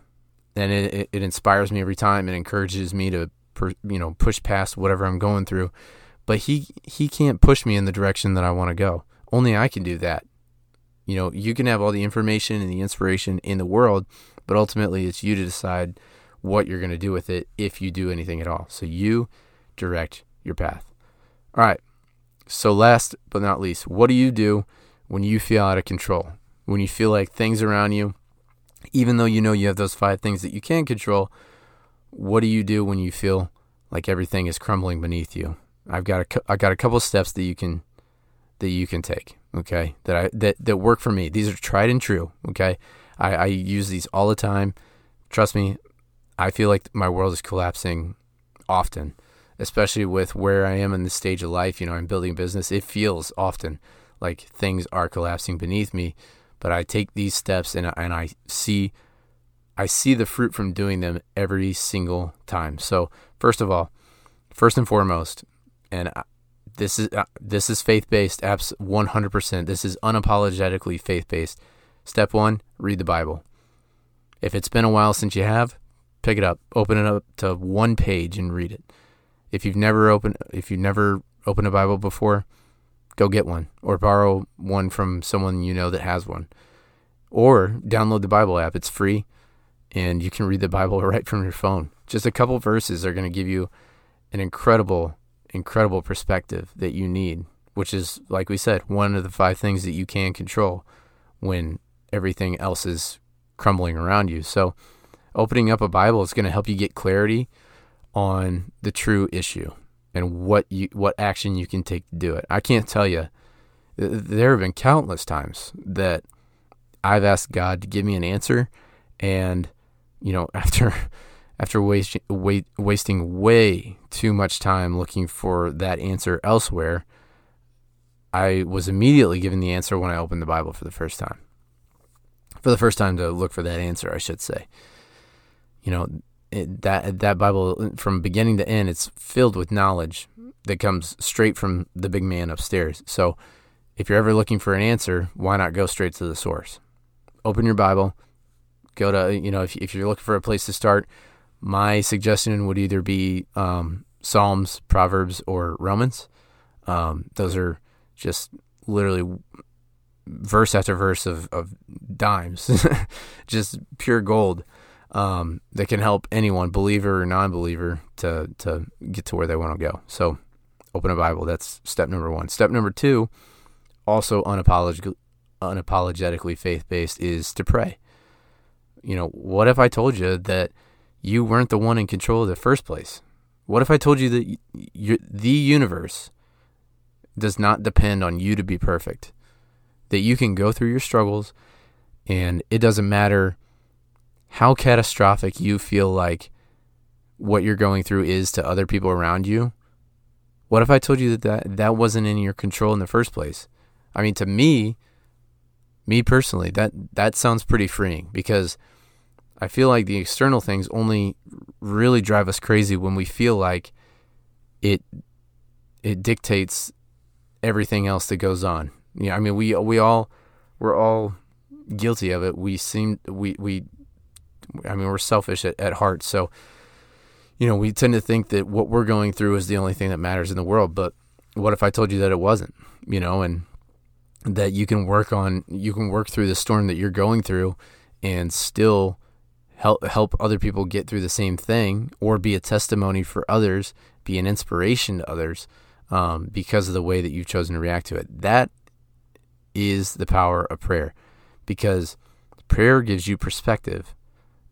and it, it, inspires me every time it encourages me to per, you know push past whatever i'm going through but he he can't push me in the direction that i want to go only i can do that you know you can have all the information and the inspiration in the world but ultimately it's you to decide what you're going to do with it if you do anything at all so you direct your path all right so last but not least what do you do when you feel out of control when you feel like things around you, even though you know you have those five things that you can control, what do you do when you feel like everything is crumbling beneath you? I've got a, I got a couple steps that you can that you can take. Okay, that I that that work for me. These are tried and true. Okay, I, I use these all the time. Trust me, I feel like my world is collapsing often, especially with where I am in the stage of life. You know, I'm building a business. It feels often like things are collapsing beneath me but I take these steps and and I see I see the fruit from doing them every single time. So, first of all, first and foremost, and this is uh, this is faith-based apps 100%. This is unapologetically faith-based. Step 1, read the Bible. If it's been a while since you have, pick it up, open it up to one page and read it. If you've never opened if you've never opened a Bible before, go get one or borrow one from someone you know that has one. Or download the Bible app. It's free and you can read the Bible right from your phone. Just a couple verses are going to give you an incredible, incredible perspective that you need, which is, like we said, one of the five things that you can control when everything else is crumbling around you. So, opening up a Bible is going to help you get clarity on the true issue and what you what action you can take to do it. I can't tell you. There have been countless times that I've asked God to give me an answer, and you know after after wasting wait, wasting way too much time looking for that answer elsewhere, I was immediately given the answer when I opened the Bible for the first time. For the first time to look for that answer, I should say. You know, it, that that Bible from beginning to end, it's filled with knowledge that comes straight from the big man upstairs. So, if you're ever looking for an answer, why not go straight to the source? Open your Bible, go to you know if if you're looking for a place to start, my suggestion would either be um, Psalms, Proverbs, or Romans. Um, those are just literally verse after verse of, of dimes, just pure gold um, that can help anyone, believer or non-believer, to to get to where they want to go. So, open a Bible. That's step number one. Step number two, also unapologetically, unapologetically faith-based, is to pray. You know, what if I told you that you weren't the one in control of the first place? What if I told you that you, the universe does not depend on you to be perfect? That you can go through your struggles, and it doesn't matter how catastrophic you feel like what you're going through is to other people around you. What if I told you that that, that wasn't in your control in the first place? I mean, to me, me personally, that that sounds pretty freeing because I feel like the external things only really drive us crazy when we feel like it it dictates everything else that goes on. Yeah, I mean, we we all we're all guilty of it. We seem we we I mean we're selfish at, at heart. So you know, we tend to think that what we're going through is the only thing that matters in the world, but what if I told you that it wasn't? You know, and that you can work on you can work through the storm that you're going through and still help help other people get through the same thing or be a testimony for others, be an inspiration to others um, because of the way that you've chosen to react to it. That is the power of prayer because prayer gives you perspective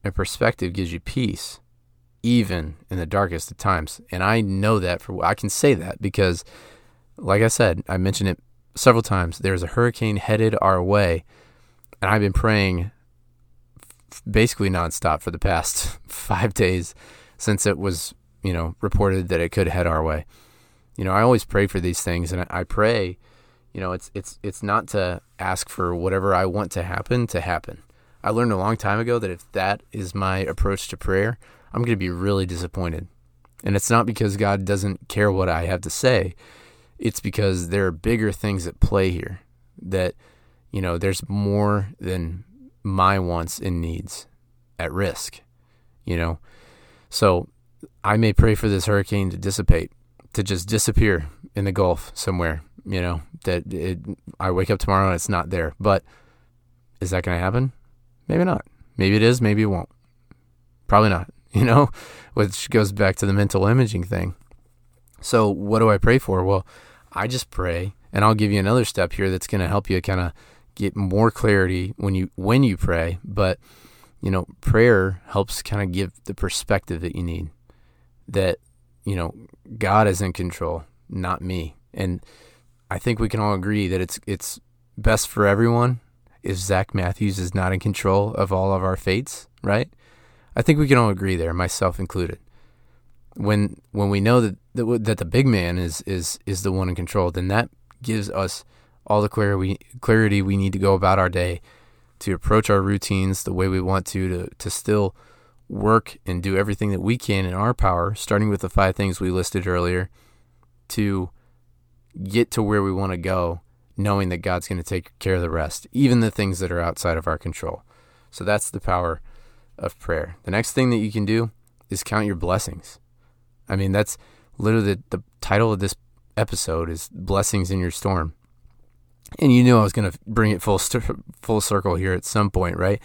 and perspective gives you peace even in the darkest of times. And I know that for I can say that because like I said, I mentioned it several times. There's a hurricane headed our way and I've been praying basically nonstop for the past 5 days since it was, you know, reported that it could head our way. You know, I always pray for these things and I pray you know, it's it's it's not to ask for whatever I want to happen to happen. I learned a long time ago that if that is my approach to prayer, I'm going to be really disappointed. And it's not because God doesn't care what I have to say. It's because there are bigger things at play here that you know, there's more than my wants and needs at risk, you know. So I may pray for this hurricane to dissipate, to just disappear in the Gulf somewhere you know, that it, I wake up tomorrow and it's not there. But is that going to happen? Maybe not. Maybe it is, maybe it won't. Probably not, you know, which goes back to the mental imaging thing. So, what do I pray for? Well, I just pray, and I'll give you another step here that's going to help you kind of get more clarity when you when you pray, but you know, prayer helps kind of give the perspective that you need that you know, God is in control, not me. And I think we can all agree that it's it's best for everyone if Zach Matthews is not in control of all of our fates, right? I think we can all agree there, myself included. When when we know that that, that the big man is is is the one in control, then that gives us all the clarity we, clarity we need to go about our day, to approach our routines the way we want to, to to still work and do everything that we can in our power, starting with the five things we listed earlier, to get to where we want to go, knowing that God's going to take care of the rest, even the things that are outside of our control. So that's the power of prayer. The next thing that you can do is count your blessings. I mean, that's literally the, the title of this episode is Blessings in Your Storm. And you knew I was going to bring it full full circle here at some point, right?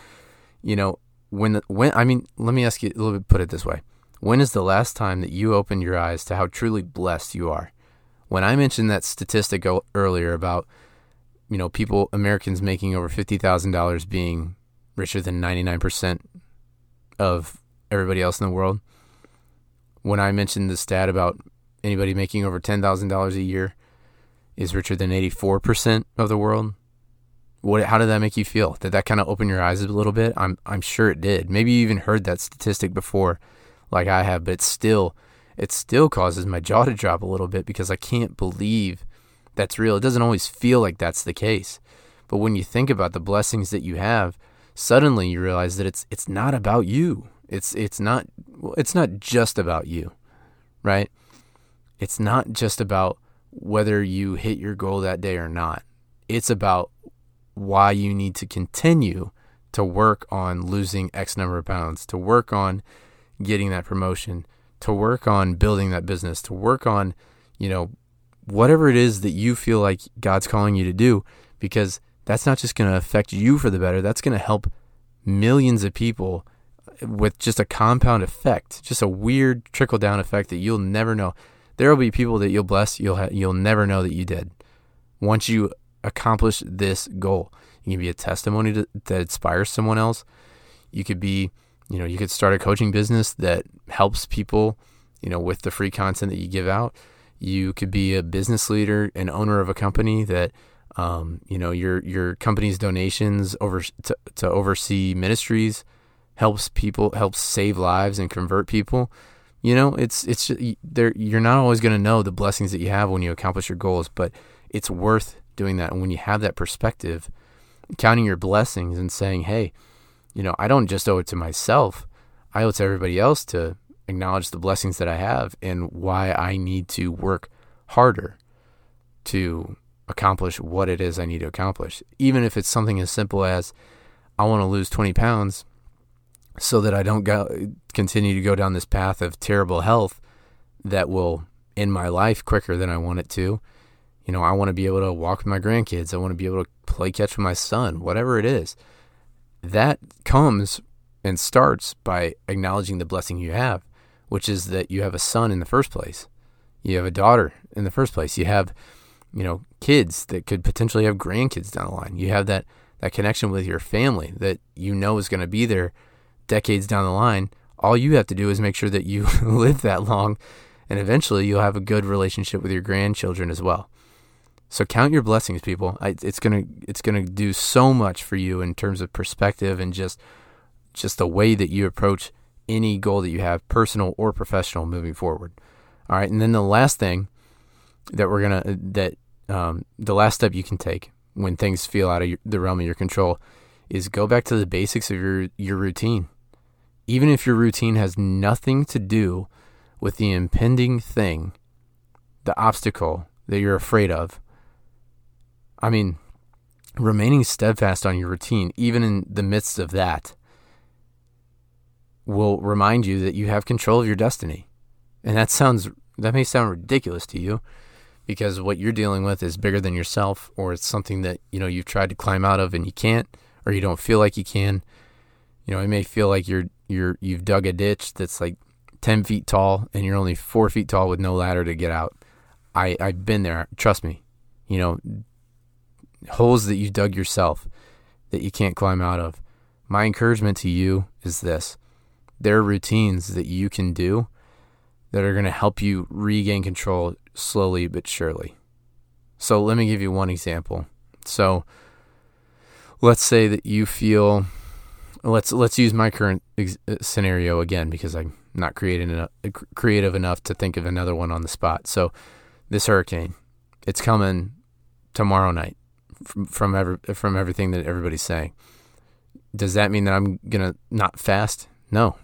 You know, when the, when I mean, let me ask you a little bit put it this way. When is the last time that you opened your eyes to how truly blessed you are? when I mentioned that statistic earlier about you know people Americans making over fifty thousand dollars being richer than ninety nine percent of everybody else in the world, when I mentioned the stat about anybody making over ten thousand dollars a year is richer than eighty four percent of the world, what how did that make you feel? Did that kind of open your eyes a little bit? I'm I'm sure it did. Maybe you even heard that statistic before, like I have, but still it still causes my jaw to drop a little bit because I can't believe that's real. It doesn't always feel like that's the case. But when you think about the blessings that you have, suddenly you realize that it's it's not about you. It's it's not it's not just about you. Right? It's not just about whether you hit your goal that day or not. It's about why you need to continue to work on losing X number of pounds, to work on getting that promotion, to work on building that business, to work on, you know, whatever it is that you feel like God's calling you to do, because that's not just going to affect you for the better, that's going to help millions of people with just a compound effect, just a weird trickle down effect that you'll never know. There will be people that you'll bless, you'll ha- you'll never know that you did. Once you accomplish this goal, you can be a testimony to, that inspires someone else. You could be you know, you could start a coaching business that helps people, you know, with the free content that you give out. You could be a business leader and owner of a company that, um, you know, your your company's donations over to, to oversee ministries helps people, helps save lives and convert people. You know, it's it's there. You're not always going to know the blessings that you have when you accomplish your goals, but it's worth doing that. And when you have that perspective, counting your blessings and saying, "Hey, you know, I don't just owe it to myself. I owe it to everybody else to acknowledge the blessings that I have and why I need to work harder to accomplish what it is I need to accomplish. Even if it's something as simple as I want to lose 20 pounds so that I don't go, continue to go down this path of terrible health that will end my life quicker than I want it to. You know, I want to be able to walk with my grandkids. I want to be able to play catch with my son, whatever it is. That comes and starts by acknowledging the blessing you have, which is that you have a son in the first place. You have a daughter in the first place. You have, you know, kids that could potentially have grandkids down the line. You have that that connection with your family that you know is going to be there decades down the line. All you have to do is make sure that you live that long and eventually you'll have a good relationship with your grandchildren as well. So count your blessings, people. It's gonna it's gonna do so much for you in terms of perspective and just just the way that you approach any goal that you have, personal or professional, moving forward. All right, and then the last thing that we're gonna that um, the last step you can take when things feel out of your, the realm of your control is go back to the basics of your your routine. Even if your routine has nothing to do with the impending thing, the obstacle that you're afraid of. I mean, remaining steadfast on your routine, even in the midst of that, will remind you that you have control of your destiny. And that sounds, that may sound ridiculous to you because what you're dealing with is bigger than yourself, or it's something that, you know, you've tried to climb out of and you can't, or you don't feel like you can. You know, it may feel like you're, you're, you've dug a ditch that's like 10 feet tall and you're only four feet tall with no ladder to get out. I, I've been there. Trust me. You know, holes that you dug yourself that you can't climb out of. My encouragement to you is this there are routines that you can do that are going to help you regain control slowly but surely. So let me give you one example. So let's say that you feel let's let's use my current ex- uh, scenario again because I'm not creative enough, creative enough to think of another one on the spot. So this hurricane, it's coming tomorrow night from from, every, from everything that everybody's saying. Does that mean that I'm gonna not fast? No.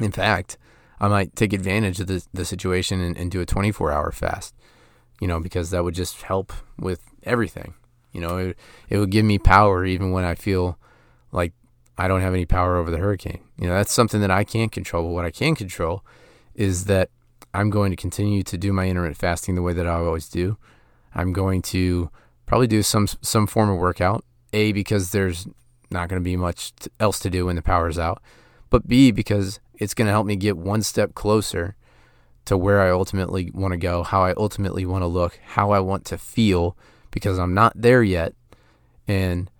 In fact, I might take advantage of the the situation and, and do a 24 hour fast. You know, because that would just help with everything. You know, it, it would give me power even when I feel like I don't have any power over the hurricane. You know, that's something that I can't control. But what I can control is that I'm going to continue to do my intermittent fasting the way that I always do. I'm going to probably do some some form of workout. A because there's not going to be much else to do when the power's out, but B because it's going to help me get one step closer to where I ultimately want to go, how I ultimately want to look, how I want to feel because I'm not there yet. And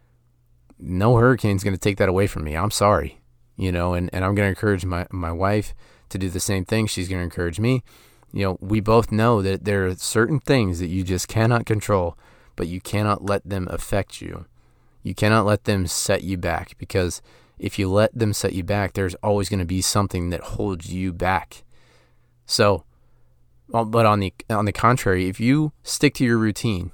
no hurricane's going to take that away from me. I'm sorry, you know, and, and I'm going to encourage my, my wife to do the same thing. She's going to encourage me. You know, we both know that there are certain things that you just cannot control, but you cannot let them affect you. You cannot let them set you back because if you let them set you back, there's always going to be something that holds you back. So, but on the on the contrary, if you stick to your routine,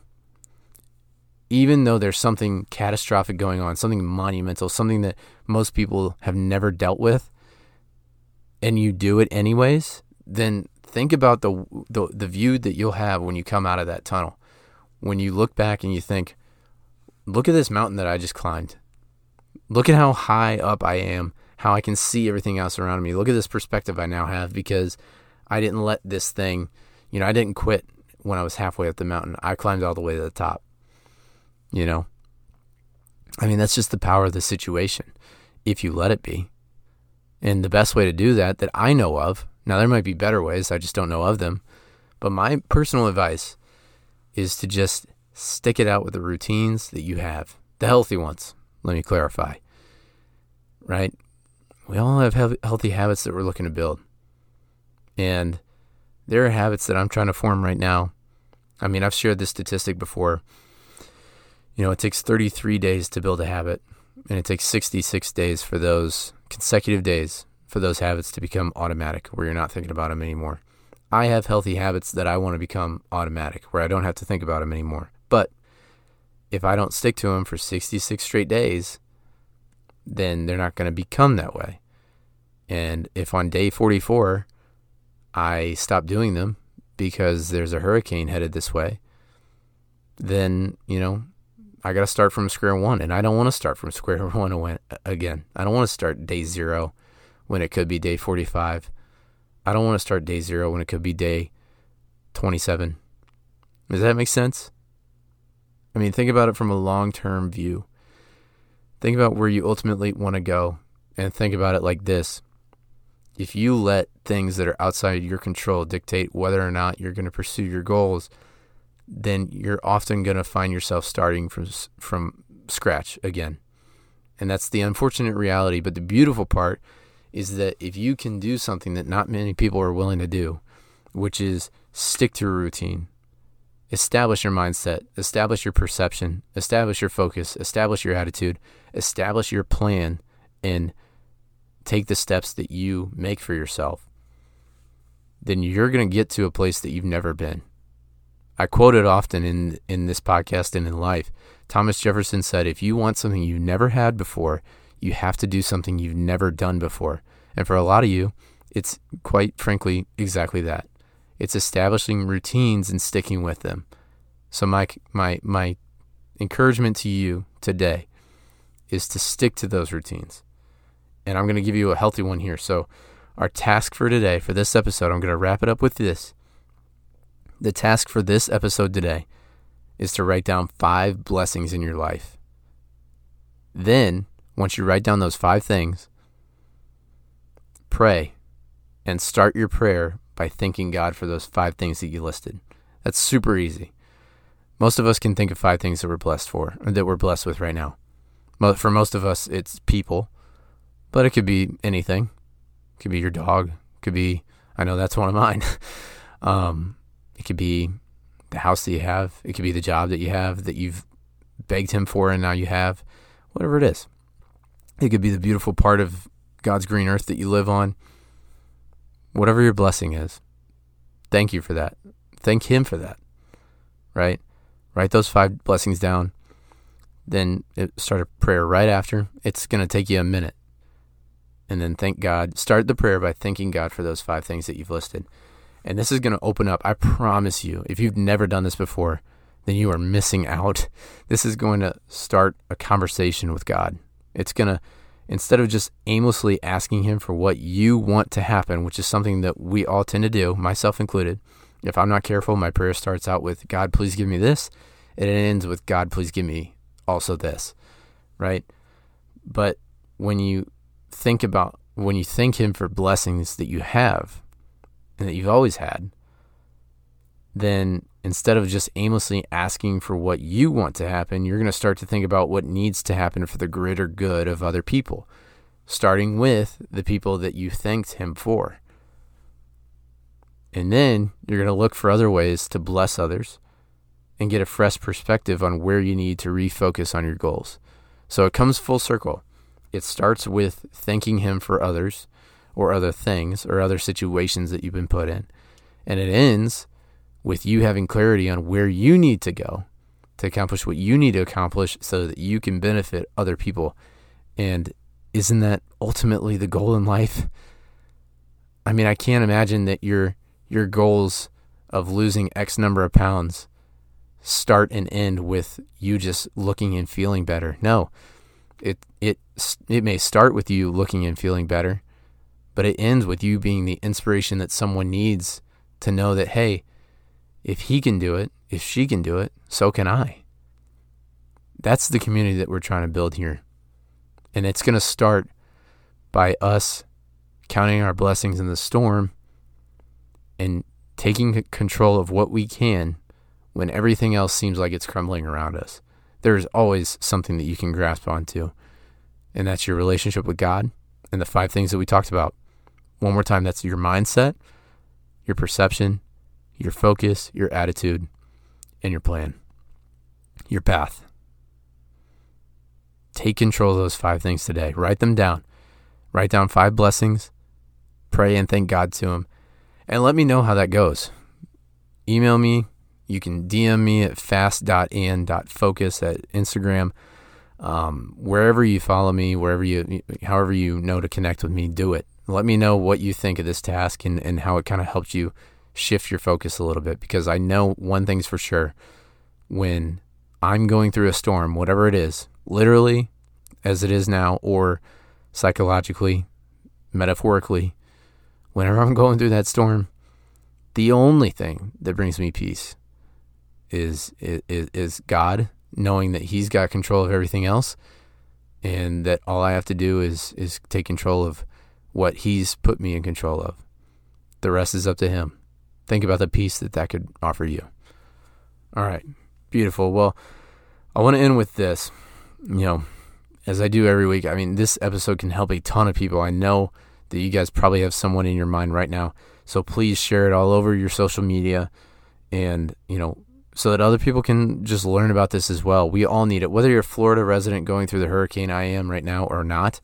even though there's something catastrophic going on, something monumental, something that most people have never dealt with, and you do it anyways, then think about the, the the view that you'll have when you come out of that tunnel. When you look back and you think, look at this mountain that I just climbed. Look at how high up I am, how I can see everything else around me. Look at this perspective I now have because I didn't let this thing, you know, I didn't quit when I was halfway up the mountain. I climbed all the way to the top you know? I mean, that's just the power of the situation if you let it be. And the best way to do that, that I know of, now there might be better ways, I just don't know of them. But my personal advice is to just stick it out with the routines that you have, the healthy ones. Let me clarify. Right? We all have healthy habits that we're looking to build. And there are habits that I'm trying to form right now. I mean, I've shared this statistic before you know, it takes 33 days to build a habit, and it takes 66 days for those consecutive days for those habits to become automatic, where you're not thinking about them anymore. I have healthy habits that I want to become automatic, where I don't have to think about them anymore. But if I don't stick to them for 66 straight days, then they're not going to become that way. And if on day 44 I stop doing them because there's a hurricane headed this way, then, you know, I got to start from square one. And I don't want to start from square one again. I don't want to start day zero when it could be day 45. I don't want to start day zero when it could be day 27. Does that make sense? I mean, think about it from a long term view. Think about where you ultimately want to go and think about it like this. If you let things that are outside your control dictate whether or not you're going to pursue your goals, then you're often going to find yourself starting from from scratch again. And that's the unfortunate reality, but the beautiful part is that if you can do something that not many people are willing to do, which is stick to a routine, establish your mindset, establish your perception, establish your focus, establish your attitude, establish your plan, and take the steps that you make for yourself, then you're going to get to a place that you've never been. I quote it often in in this podcast and in life. Thomas Jefferson said, "If you want something you've never had before, you have to do something you've never done before." And for a lot of you, it's quite frankly exactly that. It's establishing routines and sticking with them. So my my my encouragement to you today is to stick to those routines. And I'm going to give you a healthy one here. So our task for today for this episode, I'm going to wrap it up with this. The task for this episode today is to write down 5 blessings in your life. Then, once you write down those 5 things, pray and start your prayer by thanking God for those five things that you listed. That's super easy. Most of us can think of five things that we're blessed for, or that we're blessed with right now. For most of us, it's people, but it could be anything. It could be your dog. It could be, I know that's one of mine. um, it could be the house that you have. It could be the job that you have that you've begged Him for and now you have. Whatever it is. It could be the beautiful part of God's green earth that you live on whatever your blessing is, thank you for that. Thank Him for that, right? Write those five blessings down. Then start a prayer right after. It's going to take you a minute. And then thank God. Start the prayer by thanking God for those five things that you've listed. And this is going to open up, I promise you, if you've never done this before, then you are missing out. This is going to start a conversation with God. It's going to instead of just aimlessly asking Him for what you want to happen, which is something that we all tend to do, myself included. If I'm not careful, my prayer starts out with, God, please give me this. And it ends with, God, please give me also this, right? But when you think about, when you thank Him for blessings that you have and that you've always had, then instead of just aimlessly asking for what you want to happen, you're going to start to think about what needs to happen for the greater good of other people, starting with the people that you thanked him for. And then you're going to look for other ways to bless others and get a fresh perspective on where you need to refocus on your goals. So it comes full circle. It starts with thanking him for others or other things or other situations that you've been put in. And it ends with you having clarity on where you need to go to accomplish what you need to accomplish so that you can benefit other people. And isn't that ultimately the goal in life? I mean, I can't imagine that your your goals of losing X number of pounds start and end with you just looking and feeling better. No. It it it may start with you looking and feeling better, but it ends with you being the inspiration that someone needs to know that hey, if he can do it, if she can do it, so can I. That's the community that we're trying to build here. And it's going to start by us counting our blessings in the storm and taking control of what we can when everything else seems like it's crumbling around us. There's always something that you can grasp onto, and that's your relationship with God and the five things that we talked about. One more time that's your mindset, your perception, your focus, your attitude, and your plan, your path. Take control of those five things today. Write them down. Write down five blessings. Pray and thank God to them. And let me know how that goes. Email me. You can DM me at fast.and.focus at Instagram. Um, wherever you follow me, wherever you, however you know to connect with me, do it. Let me know what you think of this task and, and how it kind of helped you shift your focus a little bit because I know one thing's for sure. When I'm going through a storm, whatever it is, literally as it is now, or psychologically, metaphorically, whenever I'm going through that storm, the only thing that brings me peace is is is God, knowing that He's got control of everything else, and that all I have to do is is take control of what He's put me in control of. The rest is up to Him. Think about the peace that that could offer you. All right, beautiful. Well, I want to end with this. You know, as I do every week. I mean, this episode can help a ton of people. I know that you guys probably have someone in your mind right now. So please share it all over your social media and, you know, so that other people can just learn about this as well. We all need it. Whether you're a Florida resident going through the hurricane I am right now or not,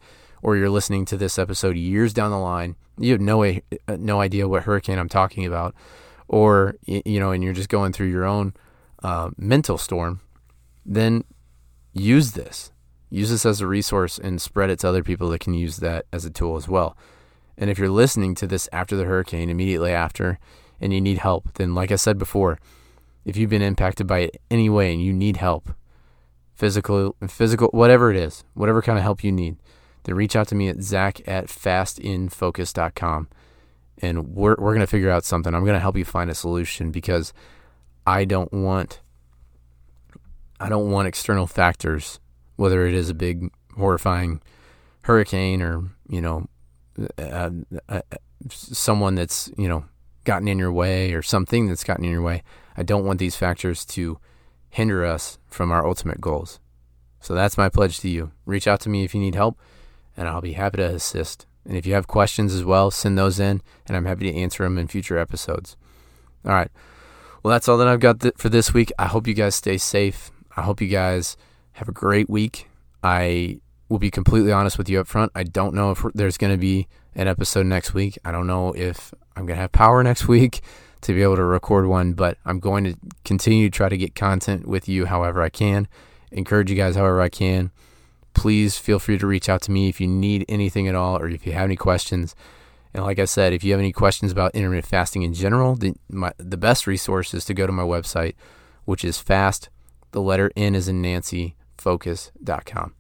or you're listening to this episode years down the line, you have no uh, no idea what hurricane I'm talking about, or you know, and you're just going through your own uh, mental storm, then use this. Use this as a resource and spread it to other people that can use that as a tool as well. And if you're listening to this after the hurricane, immediately after, and you need help, then like I said before, if you've been impacted by it any way and you need help, physical, physical, whatever it is, whatever kind of help you need, then reach out to me at zach at fastnfocus.com and we're, we're going to figure out something. I'm going to help you find a solution because I don't want, I don't want external factors, whether it is a big horrifying hurricane or, you know, uh, uh, someone that's, you know, gotten in your way or something that's gotten in your way. I don't want these factors to hinder us from our ultimate goals. So that's my pledge to you. Reach out to me if you need help, and I'll be happy to assist. And if you have questions as well, send those in, and I'm happy to answer them in future episodes. All right. Well, that's all that I've got th- for this week. I hope you guys stay safe. I hope you guys have a great week. I will be completely honest with you up front. I don't know if there's going to be an episode next week. I don't know if I'm going to have power next week to be able to record one, but I'm going to continue to try to get content with you however I can. Encourage you guys however I can. Please feel free to reach out to me if you need anything at all or if you have any questions. And like I said, if you have any questions about intermittent fasting in general, the, my, the best resource is to go to my website, which is fast, the letter N is in Nancy, focus.com.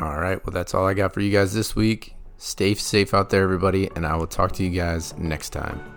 All right. Well, that's all I got for you guys this week. Stay safe out there, everybody, and I will talk to you guys next time.